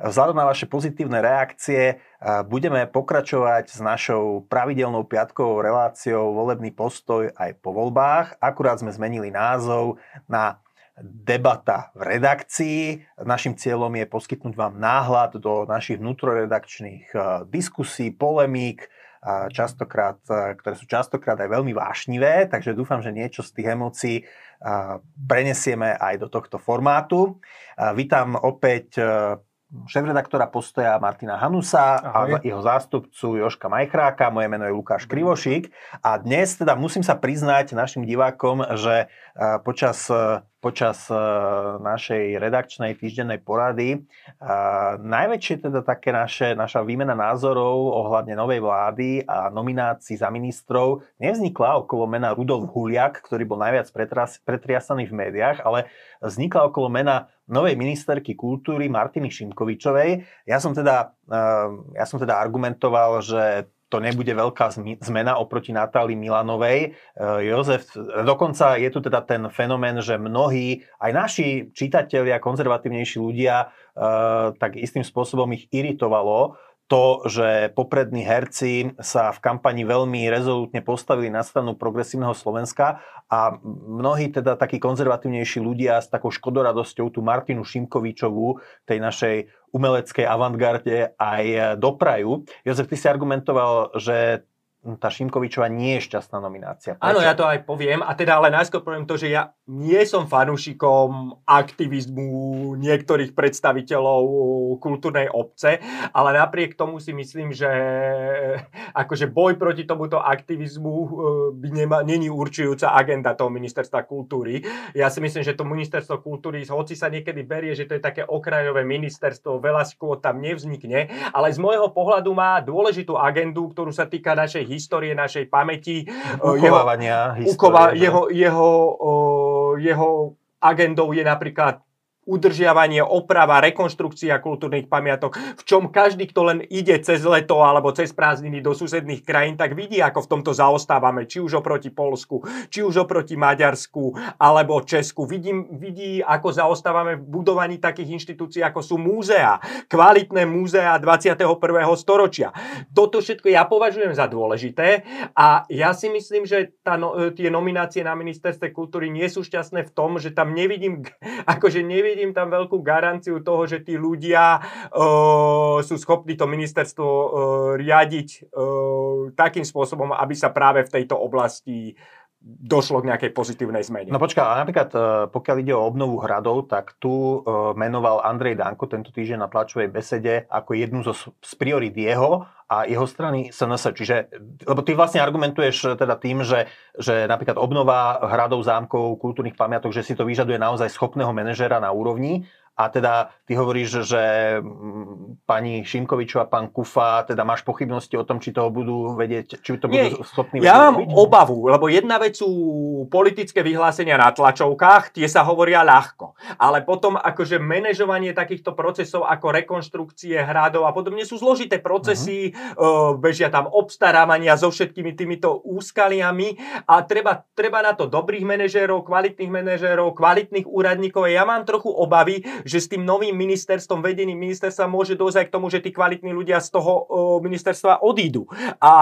Vzhľadom na vaše pozitívne reakcie budeme pokračovať s našou pravidelnou piatkovou reláciou Volebný postoj aj po voľbách. Akurát sme zmenili názov na debata v redakcii. Našim cieľom je poskytnúť vám náhľad do našich vnútroredakčných diskusí, polemík, častokrát, ktoré sú častokrát aj veľmi vášnivé, takže dúfam, že niečo z tých emócií prenesieme aj do tohto formátu. Vítam opäť šéf-redaktora Postoja Martina Hanusa Ahoj. a jeho zástupcu Joška Majchráka. Moje meno je Lukáš Krivošík. A dnes teda musím sa priznať našim divákom, že e, počas e, počas uh, našej redakčnej týždennej porady. Uh, najväčšie teda také naše, naša výmena názorov ohľadne novej vlády a nominácií za ministrov nevznikla okolo mena Rudolf Huliak, ktorý bol najviac pretras, pretriasaný v médiách, ale vznikla okolo mena novej ministerky kultúry Martiny Šimkovičovej. Ja som teda, uh, ja som teda argumentoval, že to nebude veľká zmena oproti Natálii Milanovej. E, Jozef, dokonca je tu teda ten fenomén, že mnohí, aj naši čitatelia, konzervatívnejší ľudia, e, tak istým spôsobom ich iritovalo, to, že poprední herci sa v kampani veľmi rezolútne postavili na stranu progresívneho Slovenska a mnohí teda takí konzervatívnejší ľudia s takou škodoradosťou tú Martinu Šimkovičovú, tej našej umeleckej avantgarde aj doprajú. Jozef, ty si argumentoval, že tá Šimkovičová nie je šťastná nominácia. Prečo? Áno, ja to aj poviem. A teda ale najskôr poviem to, že ja nie som fanúšikom aktivizmu niektorých predstaviteľov kultúrnej obce, ale napriek tomu si myslím, že akože boj proti tomuto aktivizmu e, by nema, není určujúca agenda toho ministerstva kultúry. Ja si myslím, že to ministerstvo kultúry, hoci sa niekedy berie, že to je také okrajové ministerstvo, veľa škôl tam nevznikne, ale z môjho pohľadu má dôležitú agendu, ktorú sa týka našej histórie našej pamäti. Uchovávania jeho, histórie. Jeho, jeho, jeho agendou je napríklad udržiavanie, oprava, rekonštrukcia kultúrnych pamiatok, v čom každý, kto len ide cez leto alebo cez prázdniny do susedných krajín, tak vidí, ako v tomto zaostávame, či už oproti Polsku, či už oproti Maďarsku alebo Česku. Vidím, vidí, ako zaostávame v budovaní takých inštitúcií, ako sú múzea, kvalitné múzea 21. storočia. Toto všetko ja považujem za dôležité a ja si myslím, že tá, no, tie nominácie na ministerstve kultúry nie sú šťastné v tom, že tam nevidím, akože nevidím nevidím tam veľkú garanciu toho, že tí ľudia uh, sú schopní to ministerstvo uh, riadiť uh, takým spôsobom, aby sa práve v tejto oblasti došlo k nejakej pozitívnej zmene. No počká, napríklad pokiaľ ide o obnovu hradov, tak tu menoval Andrej Danko tento týždeň na tlačovej besede ako jednu zo, z priorit jeho a jeho strany SNS. Čiže, lebo ty vlastne argumentuješ teda tým, že, že napríklad obnova hradov, zámkov, kultúrnych pamiatok, že si to vyžaduje naozaj schopného manažera na úrovni a teda ty hovoríš, že mm, pani Šimkovičová, pán Kufa, teda máš pochybnosti o tom, či toho budú vedieť, či to Nie, budú schopní Ja mám robiť? obavu, lebo jedna vec sú politické vyhlásenia na tlačovkách, tie sa hovoria ľahko. Ale potom akože manažovanie takýchto procesov ako rekonštrukcie hradov a podobne sú zložité procesy, uh-huh. bežia tam obstarávania so všetkými týmito úskaliami a treba, treba na to dobrých manažérov, kvalitných manažérov, kvalitných úradníkov. Ja mám trochu obavy, že s tým novým ministerstvom, vedením ministerstva môže dôjsť aj k tomu, že tí kvalitní ľudia z toho ministerstva odídu. A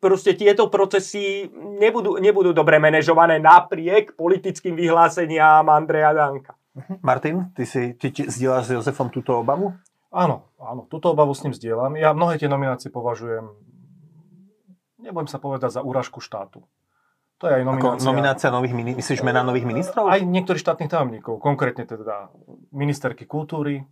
proste tieto procesy nebudú, nebudú dobre manažované napriek politickým vyhláseniam Andreja Danka. Mhm. Martin, ty si ty, ty zdieľaš s Jozefom túto obavu? Áno, áno, túto obavu s ním zdieľam. Ja mnohé tie nominácie považujem, nebudem sa povedať, za úražku štátu. To je aj nominácia. Ako nominácia nových, myslíš mena nových ministrov? Aj niektorých štátnych tajomníkov, konkrétne teda ministerky kultúry,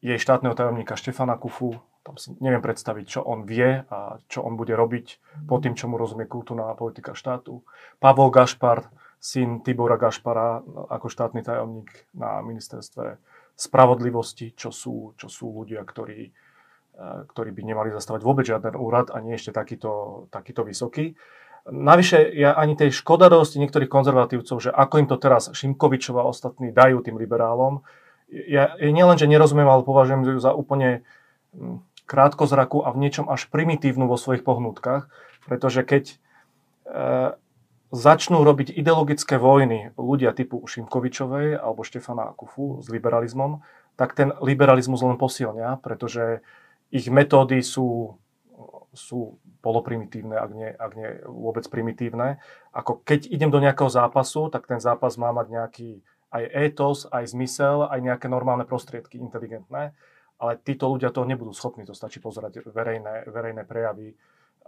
jej štátneho tajomníka Štefana Kufu, tam si neviem predstaviť, čo on vie a čo on bude robiť po tým, čo mu rozumie kultúrna politika štátu. Pavol Gašpar, syn Tibora Gašpara ako štátny tajomník na ministerstve spravodlivosti, čo sú, čo sú ľudia, ktorí ktorí by nemali zastávať vôbec žiaden úrad a nie ešte takýto, takýto vysoký. Navyše, ja ani tej škodarosti niektorých konzervatívcov, že ako im to teraz Šimkovičova a ostatní dajú tým liberálom, ja, nielen, že nerozumiem, ale považujem ju za úplne hm, krátkozrakú a v niečom až primitívnu vo svojich pohnutkách, pretože keď e, začnú robiť ideologické vojny ľudia typu Šimkovičovej alebo Štefana Kufu s liberalizmom, tak ten liberalizmus len posilňa, pretože ich metódy sú, sú poloprimitívne, ak nie, ak nie vôbec primitívne. Ako keď idem do nejakého zápasu, tak ten zápas má mať nejaký aj étos, aj zmysel, aj nejaké normálne prostriedky inteligentné, ale títo ľudia toho nebudú schopní, to stačí pozerať verejné, verejné prejavy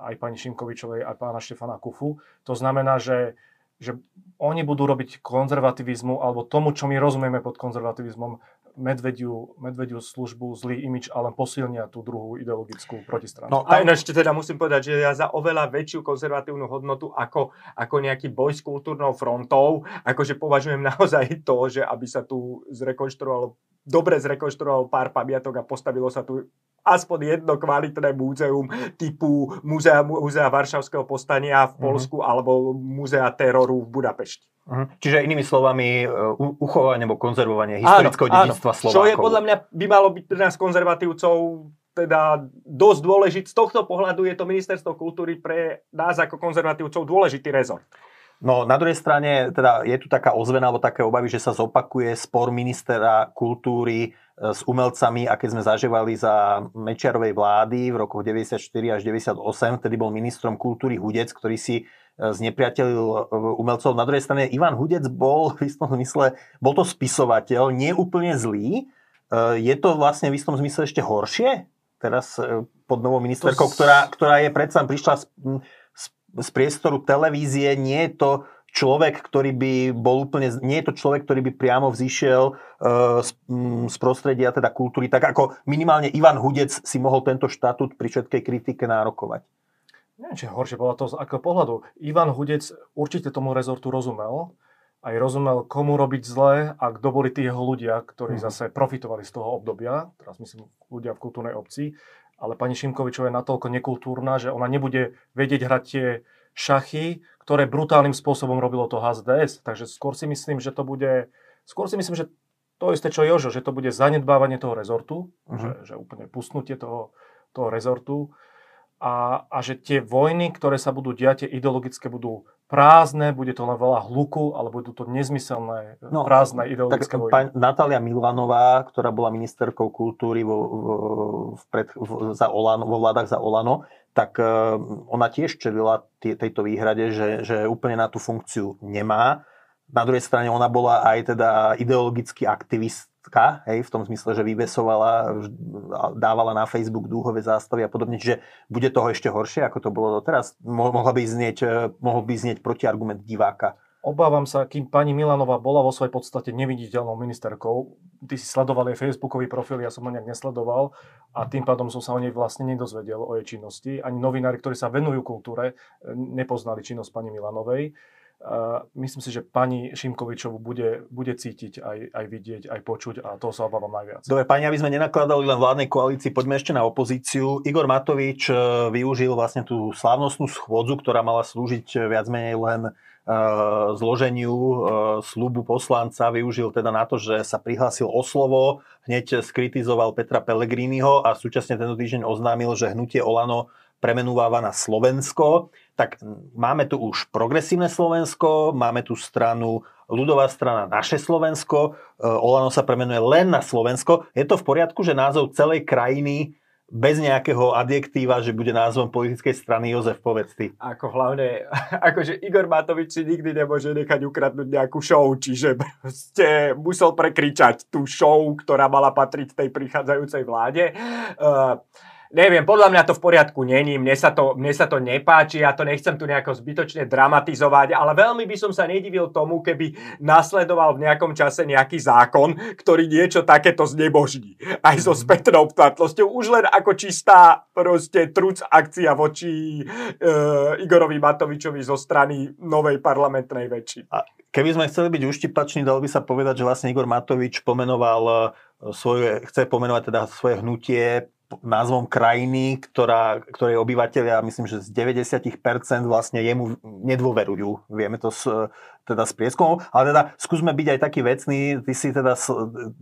aj pani Šimkovičovej, aj pána Štefana Kufu. To znamená, že, že oni budú robiť konzervativizmu alebo tomu, čo my rozumieme pod konzervativizmom, medvediu, medvediu službu, zlý imič, ale posilnia tú druhú ideologickú protistranu. No a ešte teda musím povedať, že ja za oveľa väčšiu konzervatívnu hodnotu ako, ako nejaký boj s kultúrnou frontou, akože považujem naozaj to, že aby sa tu zrekonštruovalo dobre zrekonštruoval pár pamiatok a postavilo sa tu aspoň jedno kvalitné múzeum typu Múzea, múzea Varšavského postania v mhm. Polsku mm-hmm. alebo Múzea teroru v Budapešti. Mm-hmm. Čiže inými slovami uh, uchovanie alebo konzervovanie historického áno, dedictva Slovákov. Čo je podľa mňa by malo byť pre nás konzervatívcov teda dosť dôležitý. Z tohto pohľadu je to ministerstvo kultúry pre nás ako konzervatívcov dôležitý rezort. No na druhej strane teda je tu taká ozvena alebo také obavy, že sa zopakuje spor ministera kultúry e, s umelcami, aké sme zažívali za Mečiarovej vlády v rokoch 94 až 98. Vtedy bol ministrom kultúry Hudec, ktorý si e, znepriatelil e, umelcov. Na druhej strane Ivan Hudec bol v istom zmysle, bol to spisovateľ, nie úplne zlý. Je to vlastne v istom zmysle ešte horšie? Teraz pod novou ministerkou, to... ktorá, ktorá je predsa prišla z priestoru televízie, nie je to človek, ktorý by bol úplne, nie je to človek, ktorý by priamo vzýšiel uh, z, z prostredia teda kultúry, tak ako minimálne Ivan Hudec si mohol tento štatút pri všetkej kritike nárokovať. Neviem, či horšie bola to z akého pohľadu. Ivan Hudec určite tomu rezortu rozumel, aj rozumel, komu robiť zle a kto boli tí jeho ľudia, ktorí mm. zase profitovali z toho obdobia, teraz myslím ľudia v kultúrnej obci, ale pani Šimkovičová je natoľko nekultúrna, že ona nebude vedieť hrať tie šachy, ktoré brutálnym spôsobom robilo to HZDS. Takže skôr si myslím, že to bude, skôr si myslím, že to isté, čo Jožo, že to bude zanedbávanie toho rezortu, uh-huh. že, že úplne pustnutie toho, toho rezortu a, a že tie vojny, ktoré sa budú diať, tie ideologické budú prázdne, bude to len veľa hluku, ale budú to nezmyselné, no, prázdne ideologické tak, vojny. Natália Milanová, ktorá bola ministerkou kultúry vo, v, v, pred, v, za Olano, vo vládach za Olano, tak uh, ona tiež čelila tejto výhrade, že, že úplne na tú funkciu nemá. Na druhej strane ona bola aj teda ideologický aktivist, Ka, hej, v tom zmysle, že vyvesovala, dávala na Facebook dúhové zástavy a podobne, že bude toho ešte horšie, ako to bolo doteraz. Mohla by znieť, e, mohol by znieť protiargument diváka. Obávam sa, kým pani Milanová bola vo svojej podstate neviditeľnou ministerkou, ty si sledoval jej facebookový profil, ja som ho nejak nesledoval a tým pádom som sa o nej vlastne nedozvedel, o jej činnosti. Ani novinári, ktorí sa venujú kultúre, e, nepoznali činnosť pani Milanovej myslím si, že pani Šimkovičovu bude, bude cítiť, aj, aj vidieť, aj počuť a toho sa obávam najviac. Dobre, pani, aby sme nenakladali len vládnej koalícii, poďme ešte na opozíciu. Igor Matovič e, využil vlastne tú slávnostnú schôdzu, ktorá mala slúžiť viac menej len uh, zloženiu uh, slubu poslanca. Využil teda na to, že sa prihlásil o slovo, hneď skritizoval Petra Pellegriniho a súčasne tento týždeň oznámil, že hnutie Olano premenúváva na Slovensko, tak máme tu už progresívne Slovensko, máme tu stranu ľudová strana Naše Slovensko, e, Olano sa premenuje len na Slovensko. Je to v poriadku, že názov celej krajiny bez nejakého adjektíva, že bude názvom politickej strany Jozef, povedz ty. Ako hlavne, akože Igor Matovič si nikdy nemôže nechať ukradnúť nejakú show, čiže ste musel prekričať tú show, ktorá mala patriť tej prichádzajúcej vláde. Uh, neviem, podľa mňa to v poriadku není, mne sa, to, mne sa to nepáči, ja to nechcem tu nejako zbytočne dramatizovať, ale veľmi by som sa nedivil tomu, keby nasledoval v nejakom čase nejaký zákon, ktorý niečo takéto znebožní. Aj so mhm. spätnou platnosťou, už len ako čistá proste truc akcia voči e, Igorovi Matovičovi zo strany novej parlamentnej väčšiny. A keby sme chceli byť uštipační, dalo by sa povedať, že vlastne Igor Matovič pomenoval e, svoje, chce pomenovať teda svoje hnutie názvom krajiny, ktorá, ktorej obyvateľia, myslím, že z 90% vlastne jemu nedôverujú. Vieme to z, teda z prieskumov. Ale teda skúsme byť aj taký vecný. Ty si teda,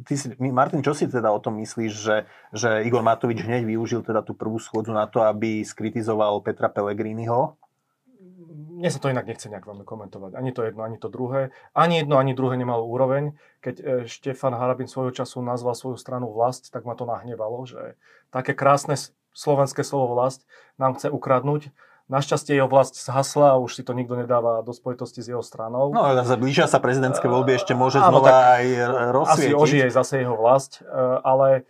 ty si, Martin, čo si teda o tom myslíš, že, že Igor Matovič hneď využil teda tú prvú schôdzu na to, aby skritizoval Petra Pellegriniho? Mne sa to inak nechce nejak veľmi komentovať. Ani to jedno, ani to druhé. Ani jedno, ani druhé nemalo úroveň. Keď e, Štefan Harabin svojho času nazval svoju stranu vlast, tak ma to nahnevalo, že také krásne slovenské slovo vlast nám chce ukradnúť. Našťastie jeho vlast zhasla a už si to nikto nedáva do spojitosti s jeho stranou. No ale blížia sa prezidentské voľby, ešte môže Áno, znova aj rozsvietiť. Asi ožije zase jeho vlast, e, ale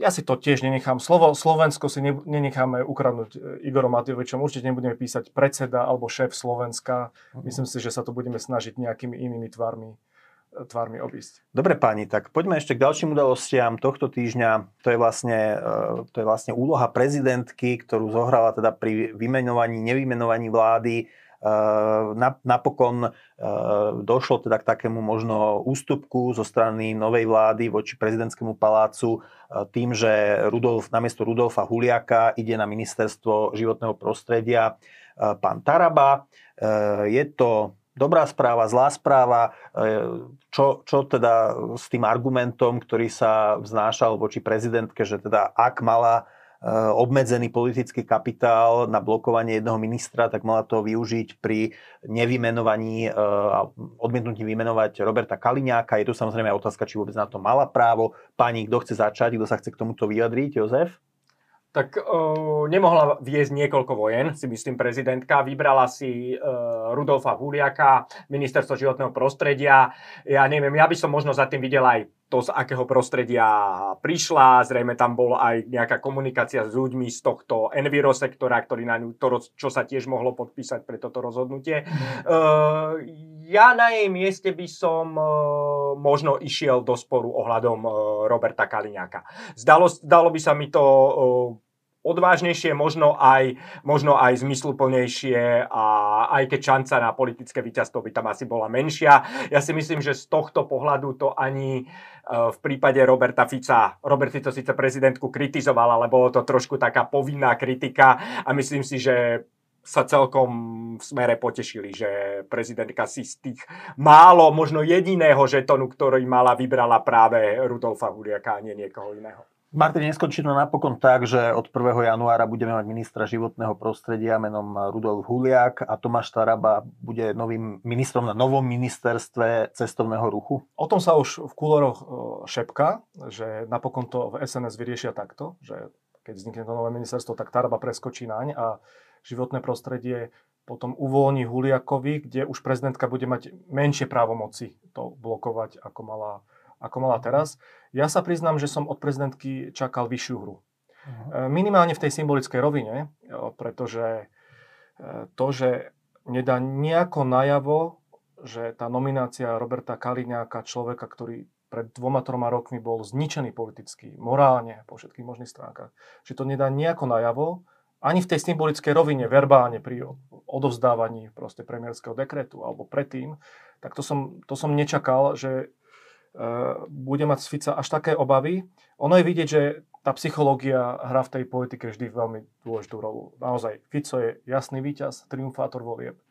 ja si to tiež nenechám. Slovo Slovensko si nenecháme ukradnúť e, Igorom Matovičom. Určite nebudeme písať predseda alebo šéf Slovenska. Mhm. Myslím si, že sa to budeme snažiť nejakými inými tvármi e, tvármi obísť. Dobre páni, tak poďme ešte k ďalším udalostiam tohto týždňa. To je vlastne, e, to je vlastne úloha prezidentky, ktorú zohrala teda pri vymenovaní, nevymenovaní vlády Napokon e, došlo teda k takému možno ústupku zo strany novej vlády voči prezidentskému palácu e, tým, že Rudolf, namiesto Rudolfa Huliaka ide na ministerstvo životného prostredia pán Taraba. Je to dobrá správa, zlá správa. Čo, čo teda s tým argumentom, ktorý sa vznášal voči prezidentke, že teda ak mala Eh, obmedzený politický kapitál na blokovanie jedného ministra, tak mala to využiť pri nevymenovaní eh, a odmietnutí vymenovať Roberta Kaliňáka. Je tu samozrejme aj otázka, či vôbec na to mala právo. Pani, kto chce začať, kto sa chce k tomuto vyjadriť? Jozef? Tak uh, nemohla viesť niekoľko vojen, si myslím prezidentka. Vybrala si uh, Rudolfa Huliaka, ministerstvo životného prostredia. Ja neviem, ja by som možno za tým videl aj to, z akého prostredia prišla. Zrejme tam bol aj nejaká komunikácia s ľuďmi z tohto Enviro sektora, ktorý na ňu, to, čo sa tiež mohlo podpísať pre toto rozhodnutie. Uh, ja na jej mieste by som uh, možno išiel do sporu ohľadom uh, Roberta Kaliňáka. Zdalo, zdalo by sa mi to odvážnejšie, možno aj, možno aj zmysluplnejšie a aj keď šanca na politické víťazstvo by tam asi bola menšia. Ja si myslím, že z tohto pohľadu to ani e, v prípade Roberta Fica, Robert Fico síce prezidentku kritizoval, ale bolo to trošku taká povinná kritika a myslím si, že sa celkom v smere potešili, že prezidentka si z tých málo, možno jediného žetonu, ktorý mala, vybrala práve Rudolfa Huliaka a nie niekoho iného. Martin, neskončí to napokon tak, že od 1. januára budeme mať ministra životného prostredia menom Rudolf Huliak a Tomáš Taraba bude novým ministrom na novom ministerstve cestovného ruchu? O tom sa už v kúloroch e, šepka, že napokon to v SNS vyriešia takto, že keď vznikne to nové ministerstvo, tak Taraba preskočí naň a životné prostredie potom uvoľní Huliakovi, kde už prezidentka bude mať menšie právomoci to blokovať, ako mala ako mala teraz. Ja sa priznám, že som od prezidentky čakal vyššiu hru. Uh-huh. Minimálne v tej symbolickej rovine, pretože e, to, že nedá nejako najavo, že tá nominácia Roberta Kaliňáka, človeka, ktorý pred dvoma, troma rokmi bol zničený politicky, morálne, po všetkých možných stránkach, že to nedá nejako najavo, ani v tej symbolickej rovine, verbálne pri odovzdávaní proste premiérskeho dekretu alebo predtým, tak to som, to som nečakal, že Eh, bude mať z Fica až také obavy. Ono je vidieť, že tá psychológia hrá v tej politike vždy veľmi dôležitú rolu. Naozaj, Fico je jasný víťaz, triumfátor volieb.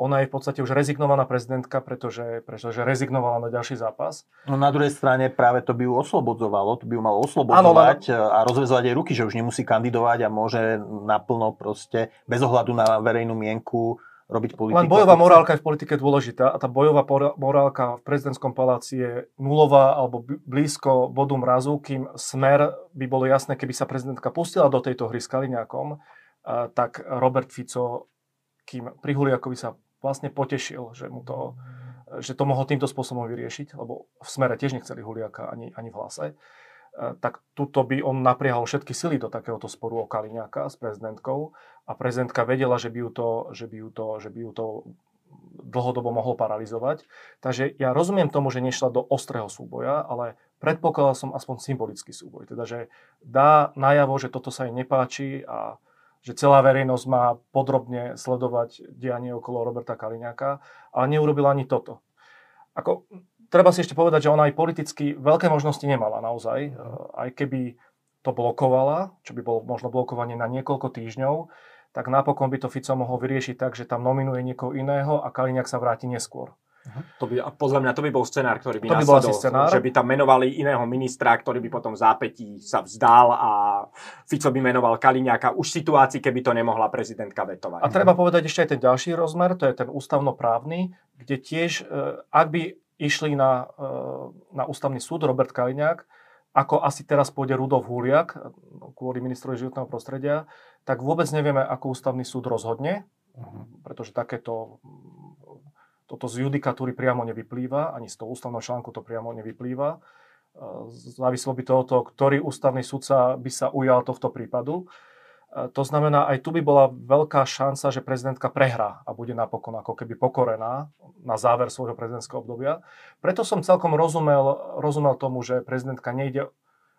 Ona je v podstate už rezignovaná prezidentka, pretože, pretože rezignovala na ďalší zápas. No na druhej strane práve to by ju oslobodzovalo, to by ju malo oslobodzovať ano, a rozvezovať jej ruky, že už nemusí kandidovať a môže naplno proste, bez ohľadu na verejnú mienku, robiť politiku. Len bojová morálka je v politike dôležitá a tá bojová morálka v prezidentskom paláci je nulová alebo blízko bodu mrazu, kým smer by bolo jasné, keby sa prezidentka pustila do tejto hry s Kaliňákom, tak Robert Fico, kým pri Huliakovi sa vlastne potešil, že mu to, že to mohol týmto spôsobom vyriešiť, lebo v smere tiež nechceli Huliaka ani, ani v hlase E, tak tuto by on napriehal všetky sily do takéhoto sporu o Kaliňáka s prezidentkou a prezidentka vedela, že by ju to, že by ju to, že by ju to dlhodobo mohlo paralizovať. Takže ja rozumiem tomu, že nešla do ostrého súboja, ale predpokladal som aspoň symbolický súboj. Teda, že dá najavo, že toto sa jej nepáči a že celá verejnosť má podrobne sledovať dianie okolo Roberta Kaliňáka, ale neurobila ani toto. Ako, treba si ešte povedať, že ona aj politicky veľké možnosti nemala naozaj. Mhm. Aj keby to blokovala, čo by bolo možno blokovanie na niekoľko týždňov, tak napokon by to Fico mohol vyriešiť tak, že tam nominuje niekoho iného a Kaliňák sa vráti neskôr. To by, podľa mňa to by bol scenár, ktorý by To by bol asi scenár. že by tam menovali iného ministra, ktorý by potom v zápätí sa vzdal a Fico by menoval Kaliňáka už v situácii, keby to nemohla prezidentka vetovať. A treba povedať ešte aj ten ďalší rozmer, to je ten ústavnoprávny, kde tiež, e, ak by išli na, e, na ústavný súd Robert Kaliňák, ako asi teraz pôjde Rudolf Huliak, e, kvôli ministrovi životného prostredia, tak vôbec nevieme, ako ústavný súd rozhodne, pretože takéto toto z judikatúry priamo nevyplýva, ani z toho ústavného článku to priamo nevyplýva. E, Závislo by to od toho, ktorý ústavný sudca by sa ujal tohto prípadu. E, To znamená, aj tu by bola veľká šanca, že prezidentka prehrá a bude napokon ako keby pokorená na záver svojho prezidentského obdobia. Preto som celkom rozumel, rozumel tomu, že prezidentka nejde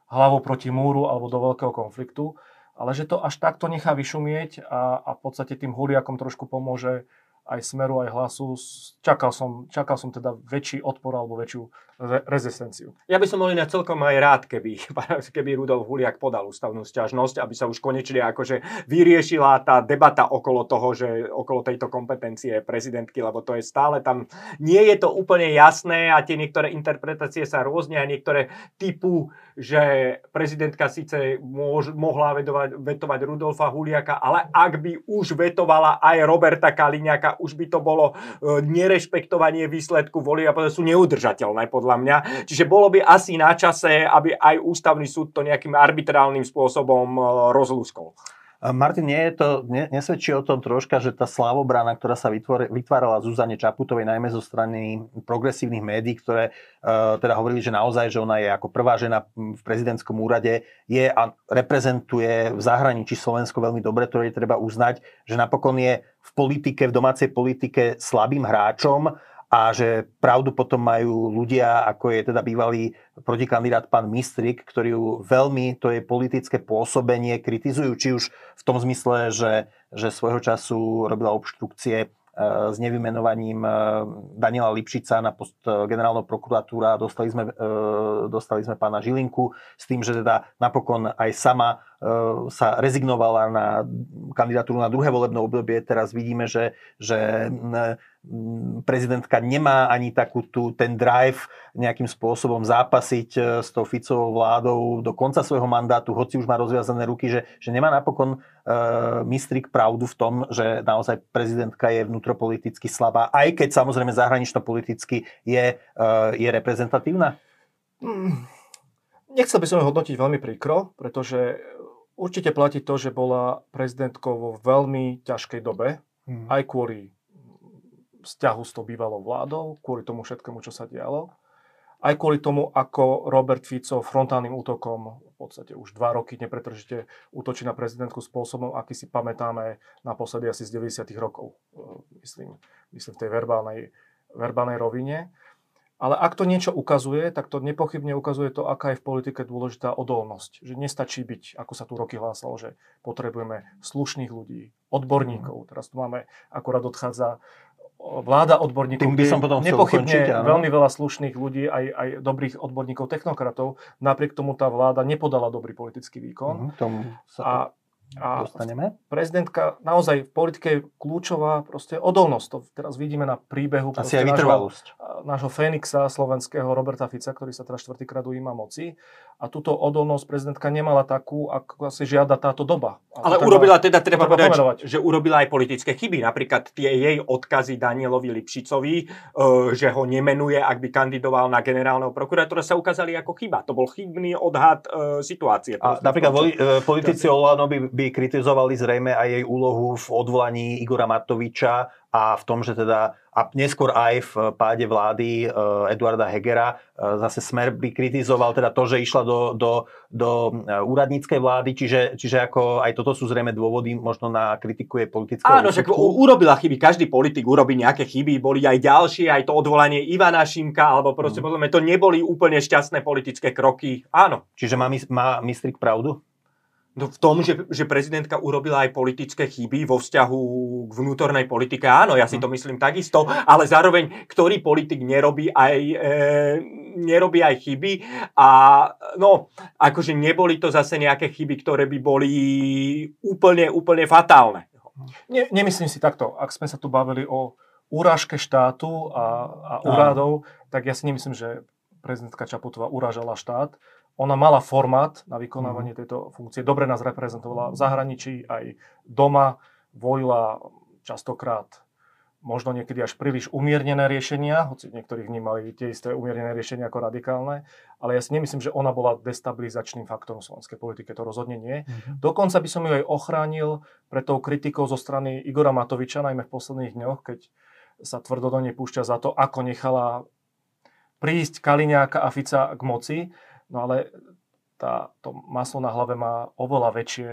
hlavou proti múru alebo do veľkého konfliktu, ale že to až takto nechá vyšumieť a, a v podstate tým huliakom trošku pomôže aj smeru, aj hlasu. Čakal som, čakal som teda väčší odpor alebo väčšiu re- rezistenciu. Ja by som bol inak celkom aj rád, keby, keby Rudolf Huliak podal ústavnú sťažnosť, aby sa už konečne akože vyriešila tá debata okolo toho, že okolo tejto kompetencie prezidentky, lebo to je stále tam, nie je to úplne jasné a tie niektoré interpretácie sa rôzne a niektoré typu, že prezidentka síce môž, mohla vetovať, vetovať Rudolfa Huliaka, ale ak by už vetovala aj Roberta Kaliňaka, už by to bolo e, nerešpektovanie výsledku voli a sú neudržateľné podľa mňa. Čiže bolo by asi na čase, aby aj ústavný súd to nejakým arbitrálnym spôsobom e, rozlúskol. Martin, nie je to, ne, nesvedčí o tom troška, že tá slávobrana, ktorá sa vytvore, vytvárala Zuzane Čaputovej, najmä zo strany progresívnych médií, ktoré uh, teda hovorili, že naozaj, že ona je ako prvá žena v prezidentskom úrade, je a reprezentuje v zahraničí Slovensko veľmi dobre, to je treba uznať, že napokon je v politike, v domácej politike slabým hráčom a že pravdu potom majú ľudia, ako je teda bývalý protikandidát pán Mistrik, ktorý ju veľmi to je politické pôsobenie kritizujú, či už v tom zmysle, že, že svojho času robila obštrukcie e, s nevymenovaním e, Daniela Lipšica na post e, generálneho prokuratúra. Dostali sme, dostali sme pána Žilinku s tým, že teda napokon aj sama sa rezignovala na kandidatúru na druhé volebné obdobie. Teraz vidíme, že, že prezidentka nemá ani takú tú, ten drive nejakým spôsobom zápasiť e, s tou Ficovou vládou do konca svojho mandátu, hoci už má rozviazané ruky, že, že nemá napokon e, mistrik pravdu v tom, že naozaj prezidentka je vnútropoliticky slabá, aj keď samozrejme zahranično-politicky je, e, je reprezentatívna? Mm, Nechcel by som ju hodnotiť veľmi príkro, pretože určite platí to, že bola prezidentkou vo veľmi ťažkej dobe, Hmm. aj kvôli vzťahu s tou bývalou vládou, kvôli tomu všetkému, čo sa dialo, aj kvôli tomu, ako Robert Fico frontálnym útokom v podstate už dva roky nepretržite útočí na prezidentku spôsobom, aký si pamätáme naposledy asi z 90. rokov, e, myslím, myslím v tej verbálnej, verbálnej rovine. Ale ak to niečo ukazuje, tak to nepochybne ukazuje to, aká je v politike dôležitá odolnosť. Že nestačí byť, ako sa tu roky hlásalo, že potrebujeme slušných ľudí, odborníkov. Teraz tu máme, akorát odchádza vláda odborníkov, Tým by som potom nepochybne ukončiť, áno. veľmi veľa slušných ľudí, aj, aj dobrých odborníkov, technokratov. Napriek tomu tá vláda nepodala dobrý politický výkon. K tomu sa A, a dostaneme. prezidentka naozaj v politike je kľúčová proste odolnosť. To teraz vidíme na príbehu Asi aj nášho- vytrvalosť. nášho Fénixa slovenského Roberta Fica, ktorý sa teraz štvrtýkrát ujíma moci. A túto odolnosť prezidentka nemala takú, ako asi žiada táto doba. A Ale to urobila teda, treba treba povedať, pomenovať. že urobila aj politické chyby. Napríklad tie jej odkazy Danielovi Lipšicovi, e, že ho nemenuje, ak by kandidoval na generálneho prokurátora, sa ukázali ako chyba. To bol chybný odhad e, situácie. A napríklad voli, e, politici Olano by, by kritizovali zrejme aj jej úlohu v odvolaní Igora Matoviča a v tom, že teda a neskôr aj v páde vlády e, Eduarda Hegera e, zase Smer by kritizoval teda to, že išla do, do, do e, úradníckej vlády, čiže, čiže ako aj toto sú zrejme dôvody možno na kritiku jej politického Áno, však urobila chyby. Každý politik urobí nejaké chyby. Boli aj ďalšie, aj to odvolanie Ivana Šimka, alebo proste Mm. podľa mňa to neboli úplne šťastné politické kroky. Áno. Čiže má, má Mistrik pravdu? No v tom, že, že prezidentka urobila aj politické chyby vo vzťahu k vnútornej politike, áno, ja si to myslím takisto, ale zároveň, ktorý politik nerobí aj, e, nerobí aj chyby a no, akože neboli to zase nejaké chyby, ktoré by boli úplne, úplne fatálne. Ne, nemyslím si takto. Ak sme sa tu bavili o úražke štátu a, a úradov, tak ja si nemyslím, že prezidentka Čaputová urážala štát ona mala formát na vykonávanie mm. tejto funkcie, dobre nás reprezentovala v zahraničí, aj doma, volila častokrát možno niekedy až príliš umiernené riešenia, hoci niektorí vnímali tie isté umiernené riešenia ako radikálne, ale ja si nemyslím, že ona bola destabilizačným faktorom slovenskej politike, to rozhodne nie. Mm-hmm. Dokonca by som ju aj ochránil pred tou kritikou zo strany Igora Matoviča, najmä v posledných dňoch, keď sa tvrdo do nej púšťa za to, ako nechala prísť Kaliňáka a Fica k moci No ale tá, to maslo na hlave má oveľa väčšie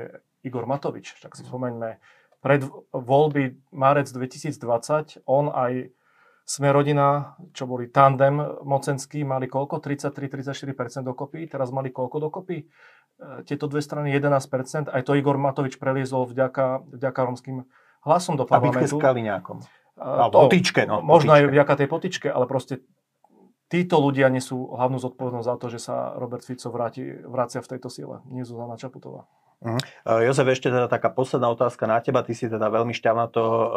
Igor Matovič. Tak si spomeňme, pred voľby marec 2020 on aj sme rodina, čo boli tandem mocenský, mali koľko? 33-34% dokopy. Teraz mali koľko dokopy? E, tieto dve strany 11%. Aj to Igor Matovič preliezol vďaka, vďaka romským hlasom do parlamentu. A bitke s Kaliňákom. Alebo potičke, no. Možno potičke. aj vďaka tej potičke, ale proste títo ľudia nesú hlavnú zodpovednosť za to, že sa Robert Fico vráti, vracia v tejto sile. Nie Zuzana Čaputová. Uh-huh. Jozef, ešte teda taká posledná otázka na teba. Ty si teda veľmi šťavnato uh,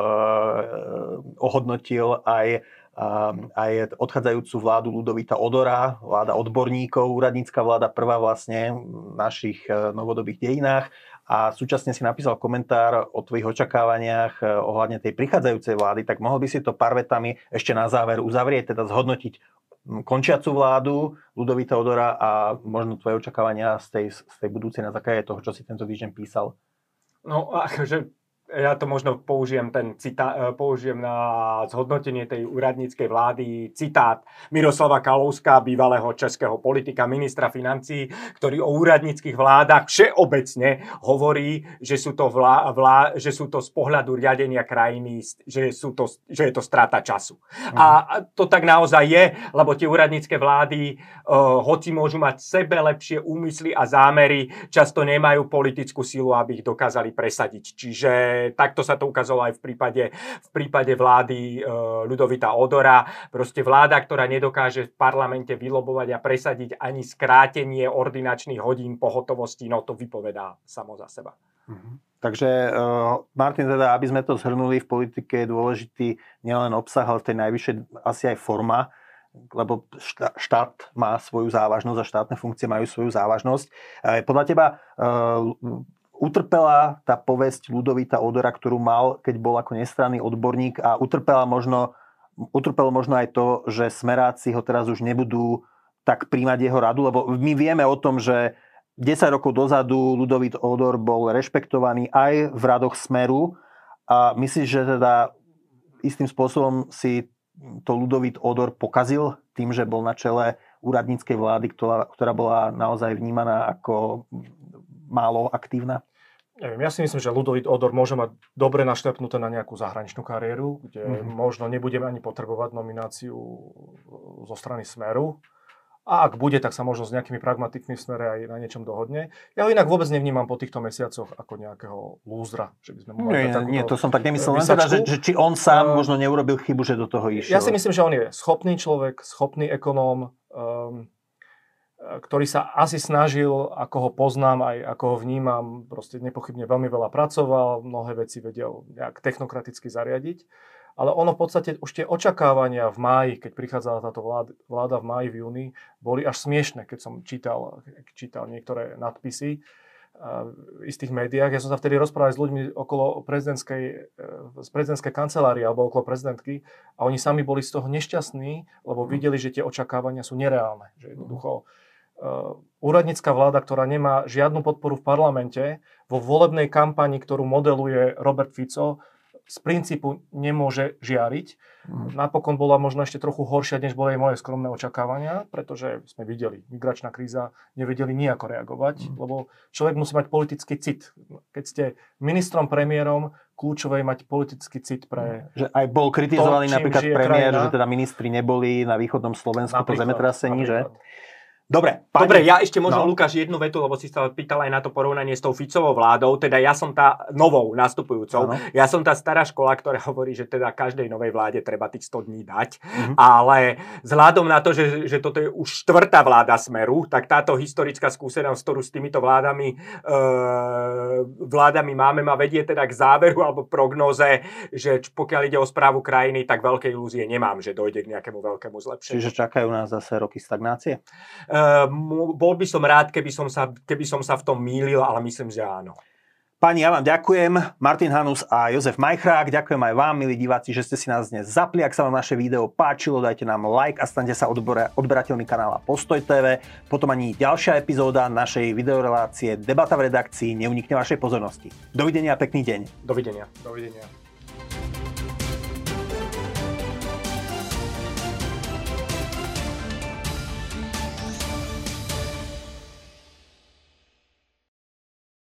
ohodnotil aj, uh, aj odchádzajúcu vládu Ludovita Odora, vláda odborníkov, úradnícka vláda prvá vlastne v našich uh, novodobých dejinách a súčasne si napísal komentár o tvojich očakávaniach ohľadne tej prichádzajúcej vlády, tak mohol by si to pár vetami ešte na záver uzavrieť, teda zhodnotiť končiacu vládu Ludovita Odora a možno tvoje očakávania z tej, z tej budúcej na základe toho, čo si tento týždeň písal? No, akože ja to možno použijem, ten citá, e, použijem na zhodnotenie tej úradníckej vlády citát Miroslava Kalouska, bývalého českého politika, ministra financí, ktorý o úradníckých vládach všeobecne hovorí, že sú to, vlá, vlá, že sú to z pohľadu riadenia krajiny, že, sú to, že je to strata času. Mhm. A to tak naozaj je, lebo tie úradnícke vlády, uh, hoci môžu mať sebe lepšie úmysly a zámery, často nemajú politickú silu, aby ich dokázali presadiť. Čiže takto sa to ukázalo aj v prípade, v prípade vlády e, Ľudovita Odora. Proste vláda, ktorá nedokáže v parlamente vylobovať a presadiť ani skrátenie ordinačných hodín pohotovosti, no to vypovedá samo za seba. Mm-hmm. Takže uh, Martin, teda, aby sme to zhrnuli, v politike je dôležitý nielen obsah, ale v tej najvyššej asi aj forma, lebo štát má svoju závažnosť a štátne funkcie majú svoju závažnosť. Podľa teba uh, utrpela tá povesť Ludovita Odora, ktorú mal, keď bol ako nestranný odborník a utrpela možno, utrpelo možno aj to, že smeráci ho teraz už nebudú tak príjmať jeho radu, lebo my vieme o tom, že 10 rokov dozadu Ludovit Odor bol rešpektovaný aj v radoch Smeru a myslíš, že teda istým spôsobom si to Ludovit Odor pokazil tým, že bol na čele úradníckej vlády, ktorá, ktorá bola naozaj vnímaná ako málo aktívna? Neviem, ja si myslím, že Ludovit Odor môže mať dobre našlepnuté na nejakú zahraničnú kariéru, kde mm-hmm. možno nebudeme ani potrebovať nomináciu zo strany Smeru. A ak bude, tak sa možno s nejakými pragmatikmi v smere aj na niečom dohodne. Ja ho inak vôbec nevnímam po týchto mesiacoch ako nejakého lúzra. Že by sme mohli nie, nie, to som tak nemyslel. Len teda, že, že či on sám uh, možno neurobil chybu, že do toho išiel. Ja si myslím, že on je schopný človek, schopný ekonóm. Um, ktorý sa asi snažil, ako ho poznám, aj ako ho vnímam, proste nepochybne veľmi veľa pracoval, mnohé veci vedel nejak technokraticky zariadiť. Ale ono v podstate už tie očakávania v máji, keď prichádzala táto vláda, vláda v máji, v júni, boli až smiešne, keď som čítal, čítal niektoré nadpisy v istých médiách. Ja som sa vtedy rozprával s ľuďmi okolo prezidentskej, e, z prezidentskej kancelárie alebo okolo prezidentky a oni sami boli z toho nešťastní, lebo videli, že tie očakávania sú nereálne. Že jednoducho Uh, úradnícka vláda, ktorá nemá žiadnu podporu v parlamente, vo volebnej kampani, ktorú modeluje Robert Fico, z princípu nemôže žiariť. Mm. Napokon bola možno ešte trochu horšia, než boli aj moje skromné očakávania, pretože sme videli, migračná kríza, nevedeli nejako reagovať, mm. lebo človek musí mať politický cit. Keď ste ministrom, premiérom, kľúčové je mať politický cit pre... Že aj bol kritizovaný to, napríklad premiér, krajina. že teda ministri neboli na východnom Slovensku po zemetrasení, že? Dobre, pani... Dobre, ja ešte možno, no. Lukáš, jednu vetu, lebo si sa pýtal aj na to porovnanie s tou Ficovou vládou, teda ja som tá novou nastupujúcou, ano. ja som tá stará škola, ktorá hovorí, že teda každej novej vláde treba tých 100 dní dať, uh-huh. ale vzhľadom na to, že, že toto je už štvrtá vláda Smeru, tak táto historická skúsenosť, ktorú s týmito vládami, e, vládami máme, ma vedie teda k záveru alebo prognoze, že pokiaľ ide o správu krajiny, tak veľké ilúzie nemám, že dojde k nejakému veľkému zlepšeniu. Čiže čakajú nás zase roky stagnácie? Uh, bol by som rád, keby som, sa, keby som sa v tom mýlil, ale myslím, že áno. Pani, ja vám ďakujem, Martin Hanus a Jozef Majchrák. Ďakujem aj vám, milí diváci, že ste si nás dnes zapli. Ak sa vám naše video páčilo, dajte nám like a stante sa odberateľný kanála Postoj TV. Potom ani ďalšia epizóda našej videorelácie Debata v redakcii neunikne vašej pozornosti. Dovidenia a pekný deň. Dovidenia. Dovidenia.